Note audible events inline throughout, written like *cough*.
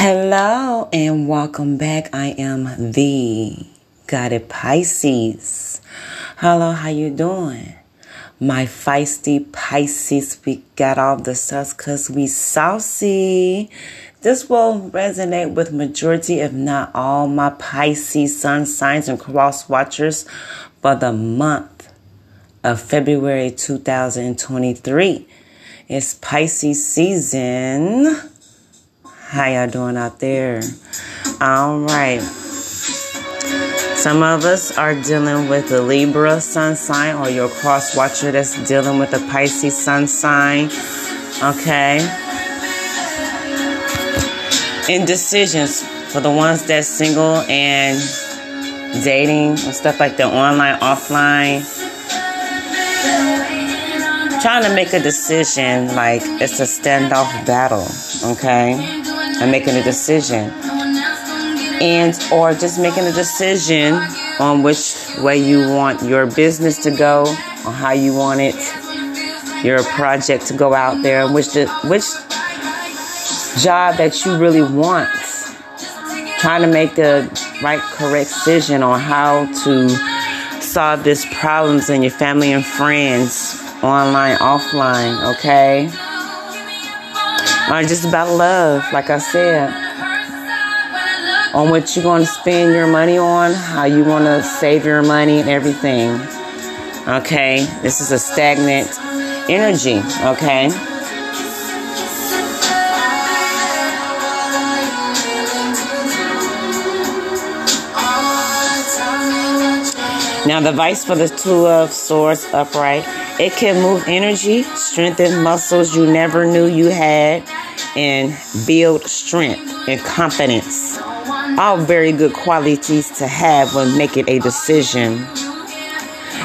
Hello and welcome back. I am the Guided Pisces. Hello, how you doing? My feisty Pisces, we got all the stuff cause we saucy. This will resonate with majority, if not all, my Pisces sun signs and cross watchers for the month of February 2023. It's Pisces season. How y'all doing out there? All right. Some of us are dealing with the Libra sun sign or your cross watcher that's dealing with the Pisces sun sign. Okay. Indecisions for the ones that's single and dating and stuff like that, online, offline. Trying to make a decision like it's a standoff battle, okay? And making a decision. And or just making a decision on which way you want your business to go or how you want it your project to go out there and which which job that you really want. Trying to make the right correct decision on how to solve these problems in your family and friends online offline okay or just about love, like I said. On what you're going to spend your money on, how you want to save your money and everything. Okay? This is a stagnant energy, okay? Now, the vice for the Two of Swords upright, it can move energy, strengthen muscles you never knew you had, and build strength and confidence. All very good qualities to have when making a decision.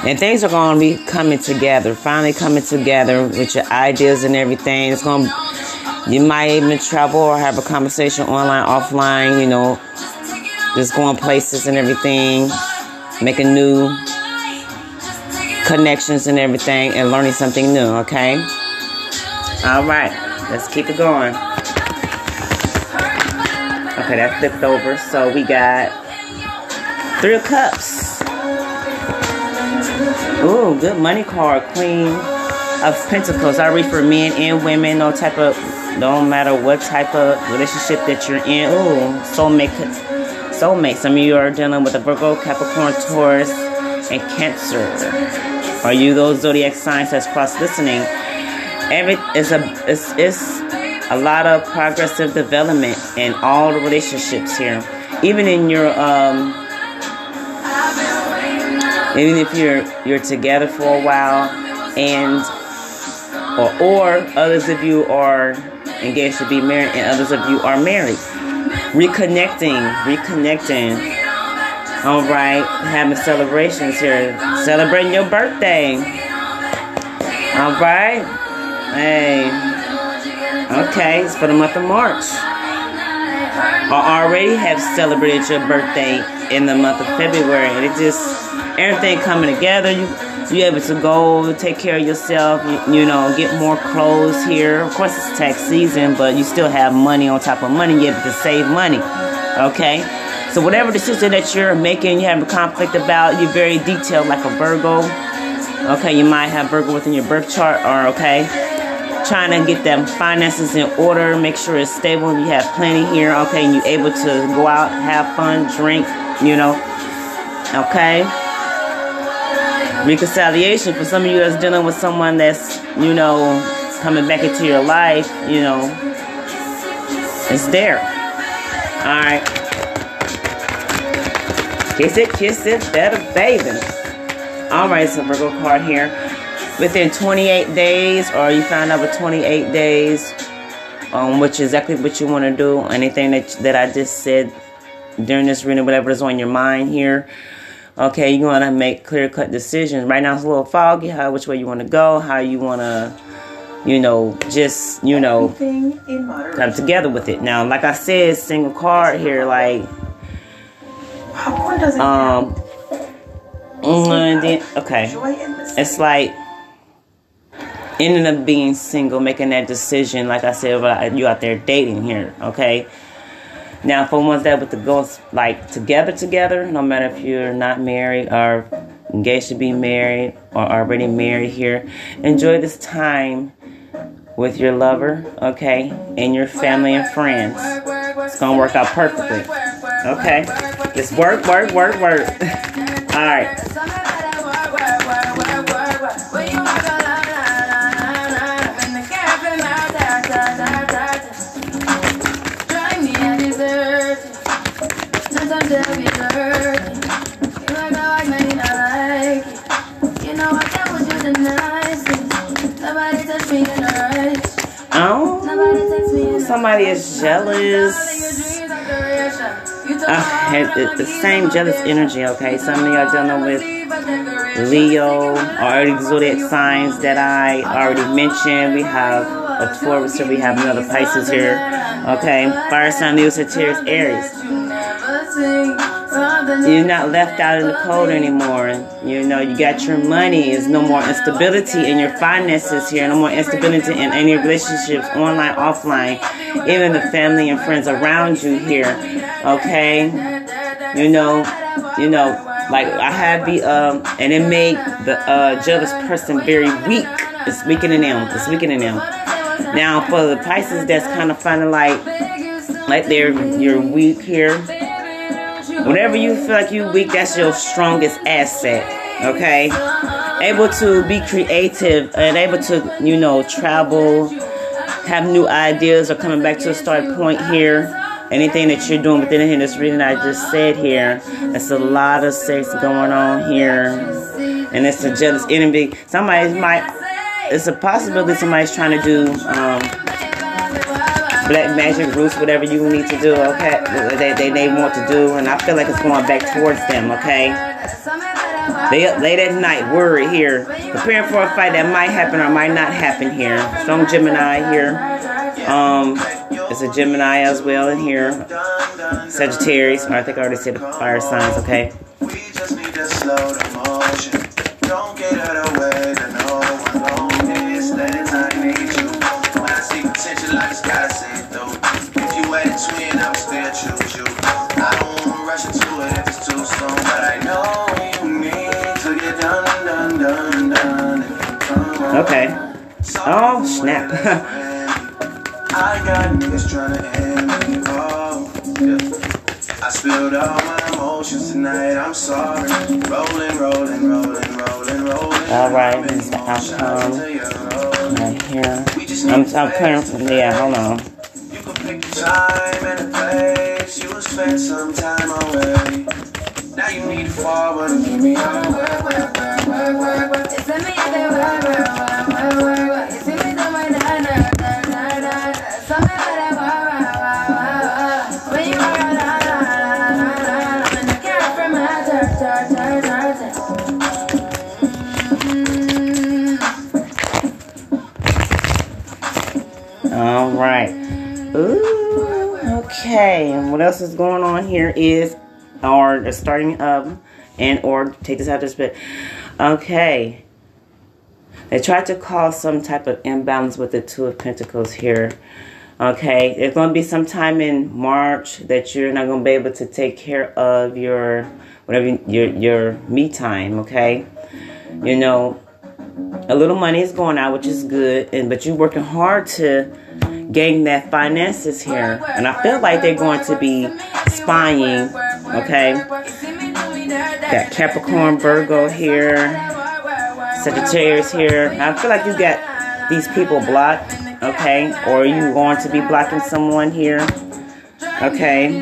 And things are going to be coming together, finally coming together with your ideas and everything. It's going to, you might even travel or have a conversation online, offline, you know, just going places and everything, making new connections and everything, and learning something new, okay? All right. Let's keep it going. Okay, that flipped over. So we got three of cups. Ooh, good money card. Queen of Pentacles. I read for men and women. No type of, no matter what type of relationship that you're in. Ooh, soulmate. Soulmate. Some of you are dealing with a Virgo, Capricorn, Taurus, and Cancer. Are you those zodiac signs that's cross listening? Every it's a it's, it's a lot of progressive development in all the relationships here. Even in your um even if you're you're together for a while and or or others of you are engaged to be married and others of you are married. Reconnecting reconnecting. All right having celebrations here. Celebrating your birthday. All right Hey. Okay, it's for the month of March. I already have celebrated your birthday in the month of February. And it just, everything coming together. You, you able to go take care of yourself, you, you, know, get more clothes here. Of course, it's tax season, but you still have money on top of money. You're able to save money. Okay? So, whatever decision that you're making, you have a conflict about, you're very detailed like a Virgo. Okay, you might have Virgo within your birth chart, or okay, trying to get them finances in order, make sure it's stable, you have plenty here, okay, and you're able to go out, have fun, drink, you know, okay. Reconciliation for some of you that's dealing with someone that's, you know, coming back into your life, you know, it's there. All right. Kiss it, kiss it, better baby. All right, so Virgo card here within 28 days or you find out with 28 days um, which exactly what you want to do. Anything that, that i just said during this reading whatever is on your mind here okay you want to make clear cut decisions. Right now it's a little foggy how which way you want to go how you want to you know just you know come together with it. Now like i said single card here like um and then, okay. it's like ending up being single, making that decision, like I said, you out there dating here, okay? Now, for ones that with the ghosts like together, together, no matter if you're not married or engaged to be married or already married here, enjoy this time with your lover, okay, and your family and friends. It's gonna work out perfectly. Okay, just work, work, work, work. *laughs* All right. Oh, somebody is jealous. Uh, the same jealous energy, okay? Some of y'all dealing with Leo or zodiac signs that I already mentioned. We have a Taurus, so we have another Pisces here, okay? Fire sign, Leo, Sagittarius, Aries. You're not left out in the cold anymore. You know, you got your money. There's no more instability in your finances here. No more instability in any relationships, online, offline. Even the family and friends around you here. Okay? You know, you know, like I have the, um, and it made the uh, jealous person very weak. It's weakening them. It's weakening them. Now, for the Pisces that's kind of finding like, like they're, you're weak here Whenever you feel like you weak, that's your strongest asset. Okay? Able to be creative and able to, you know, travel, have new ideas or coming back to a start point here. Anything that you're doing within this reading I just said here, there's a lot of sex going on here. And it's a jealous enemy. Somebody might, it's a possibility somebody's trying to do, um, black magic roots, whatever you need to do, okay? They, they, they want to do, and I feel like it's going back towards them, okay? They up late at night, worried here, preparing for a fight that might happen or might not happen here. Strong Gemini here. Um, it's a Gemini as well in here. Sagittarius, I think I already said the fire signs, okay? Okay. Oh, snap. *laughs* I got niggas trying to end me off. I spilled all my emotions tonight. I'm sorry. Rolling, rolling, rolling, rolling, rolling. All right, this is the outcome. Right here. I'm, I'm putting, yeah, hold on. You can pick the time and the place. You will spend some time away. Now you need to forward and give me all work, work, All right. Ooh, okay. And what else is going on here is, or starting up, and or take this out this bit. Okay. They tried to cause some type of imbalance with the Two of Pentacles here. Okay, it's going to be sometime in March that you're not going to be able to take care of your whatever your your me time. Okay, you know, a little money is going out, which is good, and but you're working hard to gain that finances here, and I feel like they're going to be spying. Okay, got Capricorn, Virgo here, Sagittarius here. I feel like you got these people blocked. Okay, or you going to be blocking someone here. Okay.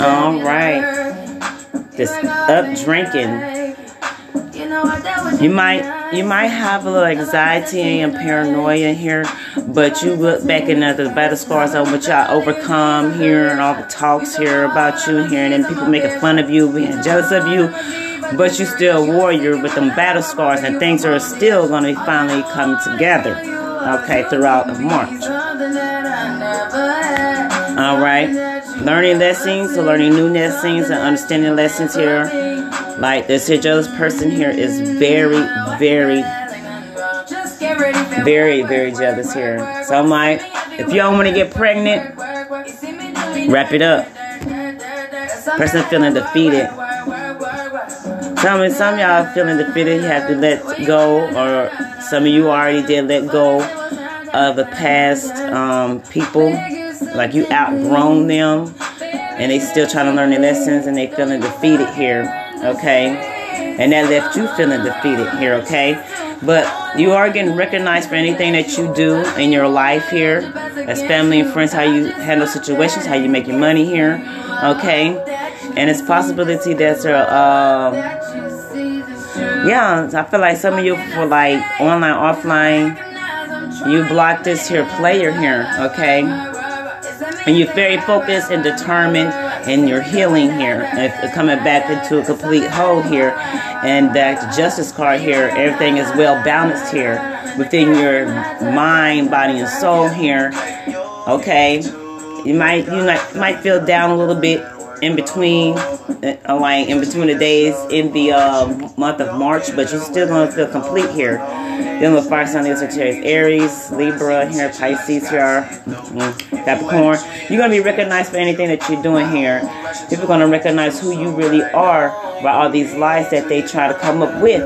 All right. Just up drinking you might you might have a little anxiety and paranoia here, but you look back and the battle scars of what y'all overcome here and all the talks here about you here and then people making fun of you, being jealous of you, but you're still a warrior with them battle scars and things are still gonna be finally coming together. Okay, throughout March. Alright. Learning lessons, learning new lessons and understanding lessons here like this jealous person here is very, very, very, very jealous here. So my, if y'all want to get pregnant, Wrap it up. Person feeling defeated. Some, some y'all feeling defeated. You have to let go, or some of you already did let go of the past um, people. Like you outgrown them, and they still trying to learn their lessons, and they feeling defeated here. Okay and that left you feeling defeated here, okay? But you are getting recognized for anything that you do in your life here, as family and friends, how you handle situations, how you make your money here, okay? And it's possibility that there, uh, yeah, I feel like some of you for like online, offline, you block this here player here, okay? And you're very focused and determined and you're healing here, and coming back into a complete whole here, and that justice card here, everything is well balanced here within your mind, body, and soul here. Okay, you might you might might feel down a little bit in between, uh, like in between the days in the uh, month of March, but you're still gonna feel complete here. Dealing with fire sign, Sagittarius, Aries, Libra, here, Pisces, here, mm, Capricorn. You're gonna be recognized for anything that you're doing here. People are gonna recognize who you really are by all these lies that they try to come up with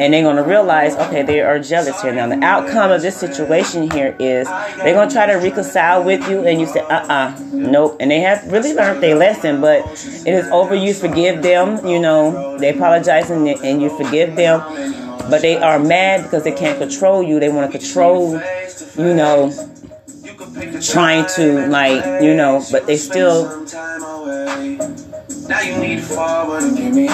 and they're going to realize, okay, they are jealous here. Now, the outcome of this situation here is they're going to try to reconcile with you, and you say, uh uh nope. And they have really learned their lesson, but it is over. You forgive them, you know, they apologize and, and you forgive them, but they are mad because they can't control you. They want to control, you know, trying to, like, you know, but they still now you need forward me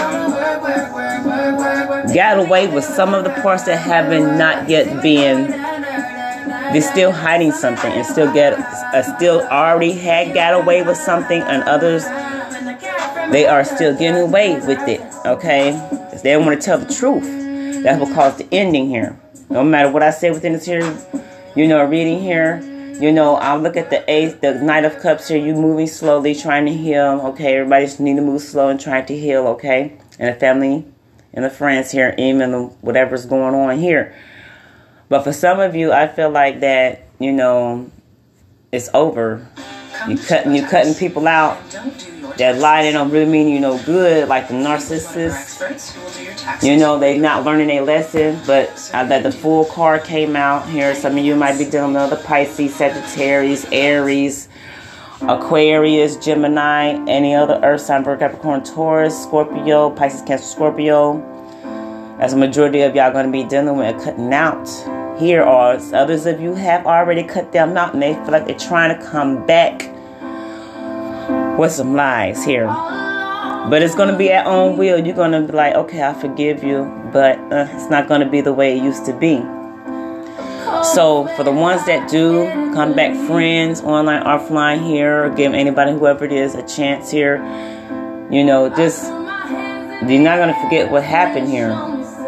Got away with some of the parts that haven't not yet been. They're still hiding something and still get uh, still already had got away with something, and others they are still getting away with it. Okay, If they don't want to tell the truth. That's what caused the ending here. No matter what I say within this here, you know, reading here you know, I'll look at the eighth, the Knight of Cups here. You moving slowly, trying to heal. Okay, everybody just need to move slow and trying to heal. Okay, and the family and the friends here, even whatever's going on here. But for some of you, I feel like that you know, it's over. You cutting you cutting people out that lie they don't really mean you no good, like the narcissists. You know, they not learning a lesson, but uh, that the full card came out here. Some of you might be dealing with other Pisces, Sagittarius, Aries, Aquarius, Gemini, any other Earth sign, Virgo, Capricorn, Taurus, Scorpio, Pisces, Cancer, Scorpio. As a majority of y'all going to be dealing with cutting out. Here are others of you have already cut them out and they feel like they're trying to come back with some lies here. But it's going to be at own will. You're going to be like, okay, I forgive you, but uh, it's not going to be the way it used to be. So for the ones that do come back friends, online, offline here, give anybody, whoever it is, a chance here. You know, just you're not going to forget what happened here.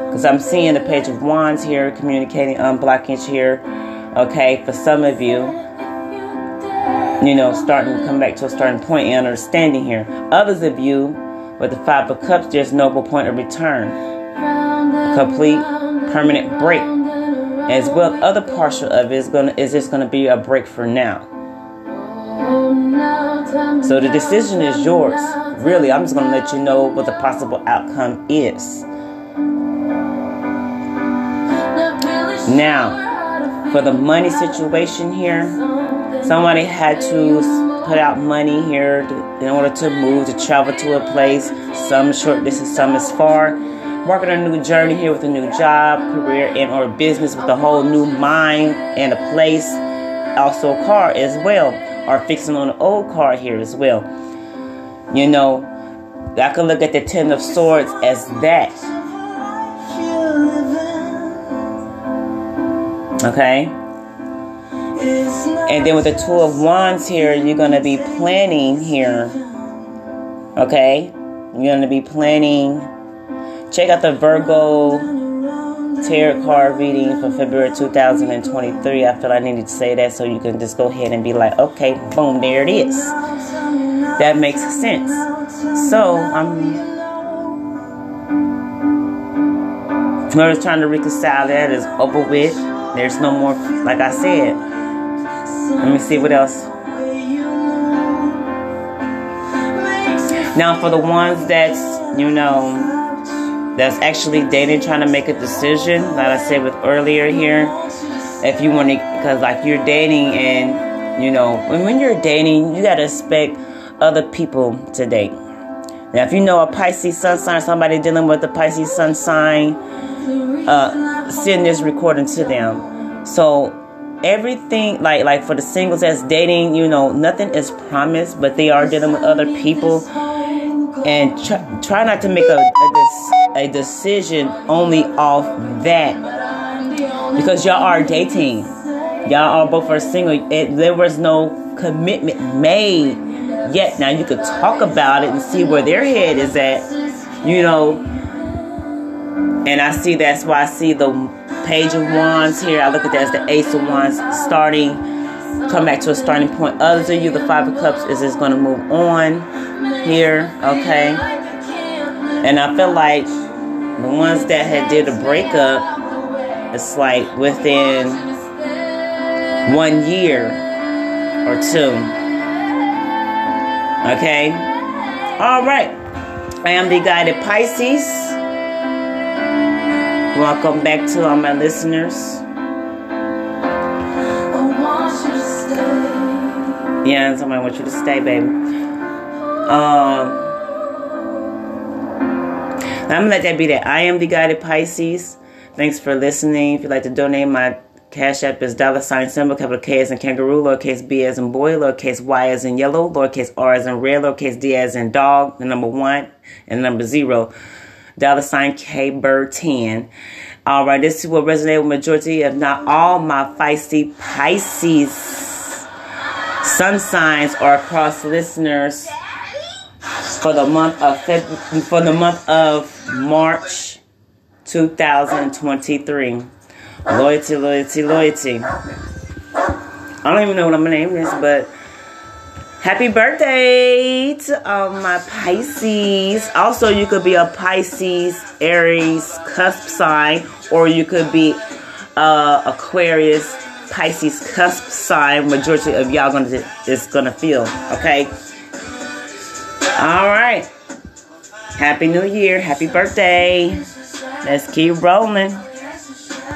Because I'm seeing the page of wands here, communicating unblockage here. Okay, for some of you, you know, starting to come back to a starting point and understanding here. Others of you, with the Five of Cups, there's no point of return. A complete, permanent break. As well, other partial of it is gonna is just gonna be a break for now. So the decision is yours. Really, I'm just gonna let you know what the possible outcome is. Now, for the money situation here, Somebody had to put out money here to, in order to move, to travel to a place. Some short distance, some is far. Working a new journey here with a new job, career, and or business with a whole new mind and a place. Also, a car as well, or fixing on an old car here as well. You know, I can look at the Ten of Swords as that. Okay? And then with the Two of Wands here, you're going to be planning here. Okay? You're going to be planning. Check out the Virgo tarot card reading for February 2023. I feel I needed to say that so you can just go ahead and be like, okay, boom, there it is. That makes sense. So, I'm. Whoever's trying to reconcile that is over with. There's no more, like I said, let me see what else. Now, for the ones that's, you know, that's actually dating, trying to make a decision, like I said with earlier here, if you want to, because like you're dating and, you know, when, when you're dating, you got to expect other people to date. Now, if you know a Pisces sun sign, somebody dealing with a Pisces sun sign, uh, send this recording to them. So everything like like for the singles that's dating you know nothing is promised but they are dealing with other people. And try, try not to make a, a, a decision only off that. Because y'all are dating. Y'all are both are single. It, there was no commitment made yet. Now you could talk about it and see where their head is at you know. And i see that's why i see the Page of Wands here. I look at that as the Ace of Wands starting, come back to a starting point. Others of you, the Five of Cups is just going to move on here, okay? And I feel like the ones that had did a breakup, it's like within one year or two. Okay? All right. I am the guided Pisces. Welcome back to all my listeners. Yeah, and somebody wants you to stay, baby. Um, I'm gonna let that be that. I am the guided Pisces. Thanks for listening. If you'd like to donate, my Cash App is dollar sign symbol, capital K as in kangaroo, lowercase b as in boy, lowercase y as in yellow, lowercase r as in red, lowercase d as in dog, the number one, and the number zero dollar sign K Byrd 10. All right, this will resonate with majority, if not all, my feisty Pisces sun signs or across listeners for the month of February, for the month of March 2023. Loyalty, loyalty, loyalty. I don't even know what gonna name this, but Happy birthday to um, my Pisces. Also, you could be a Pisces, Aries, cusp sign, or you could be uh, Aquarius, Pisces, cusp sign. Majority of y'all gonna is gonna feel. Okay. All right. Happy New Year. Happy birthday. Let's keep rolling.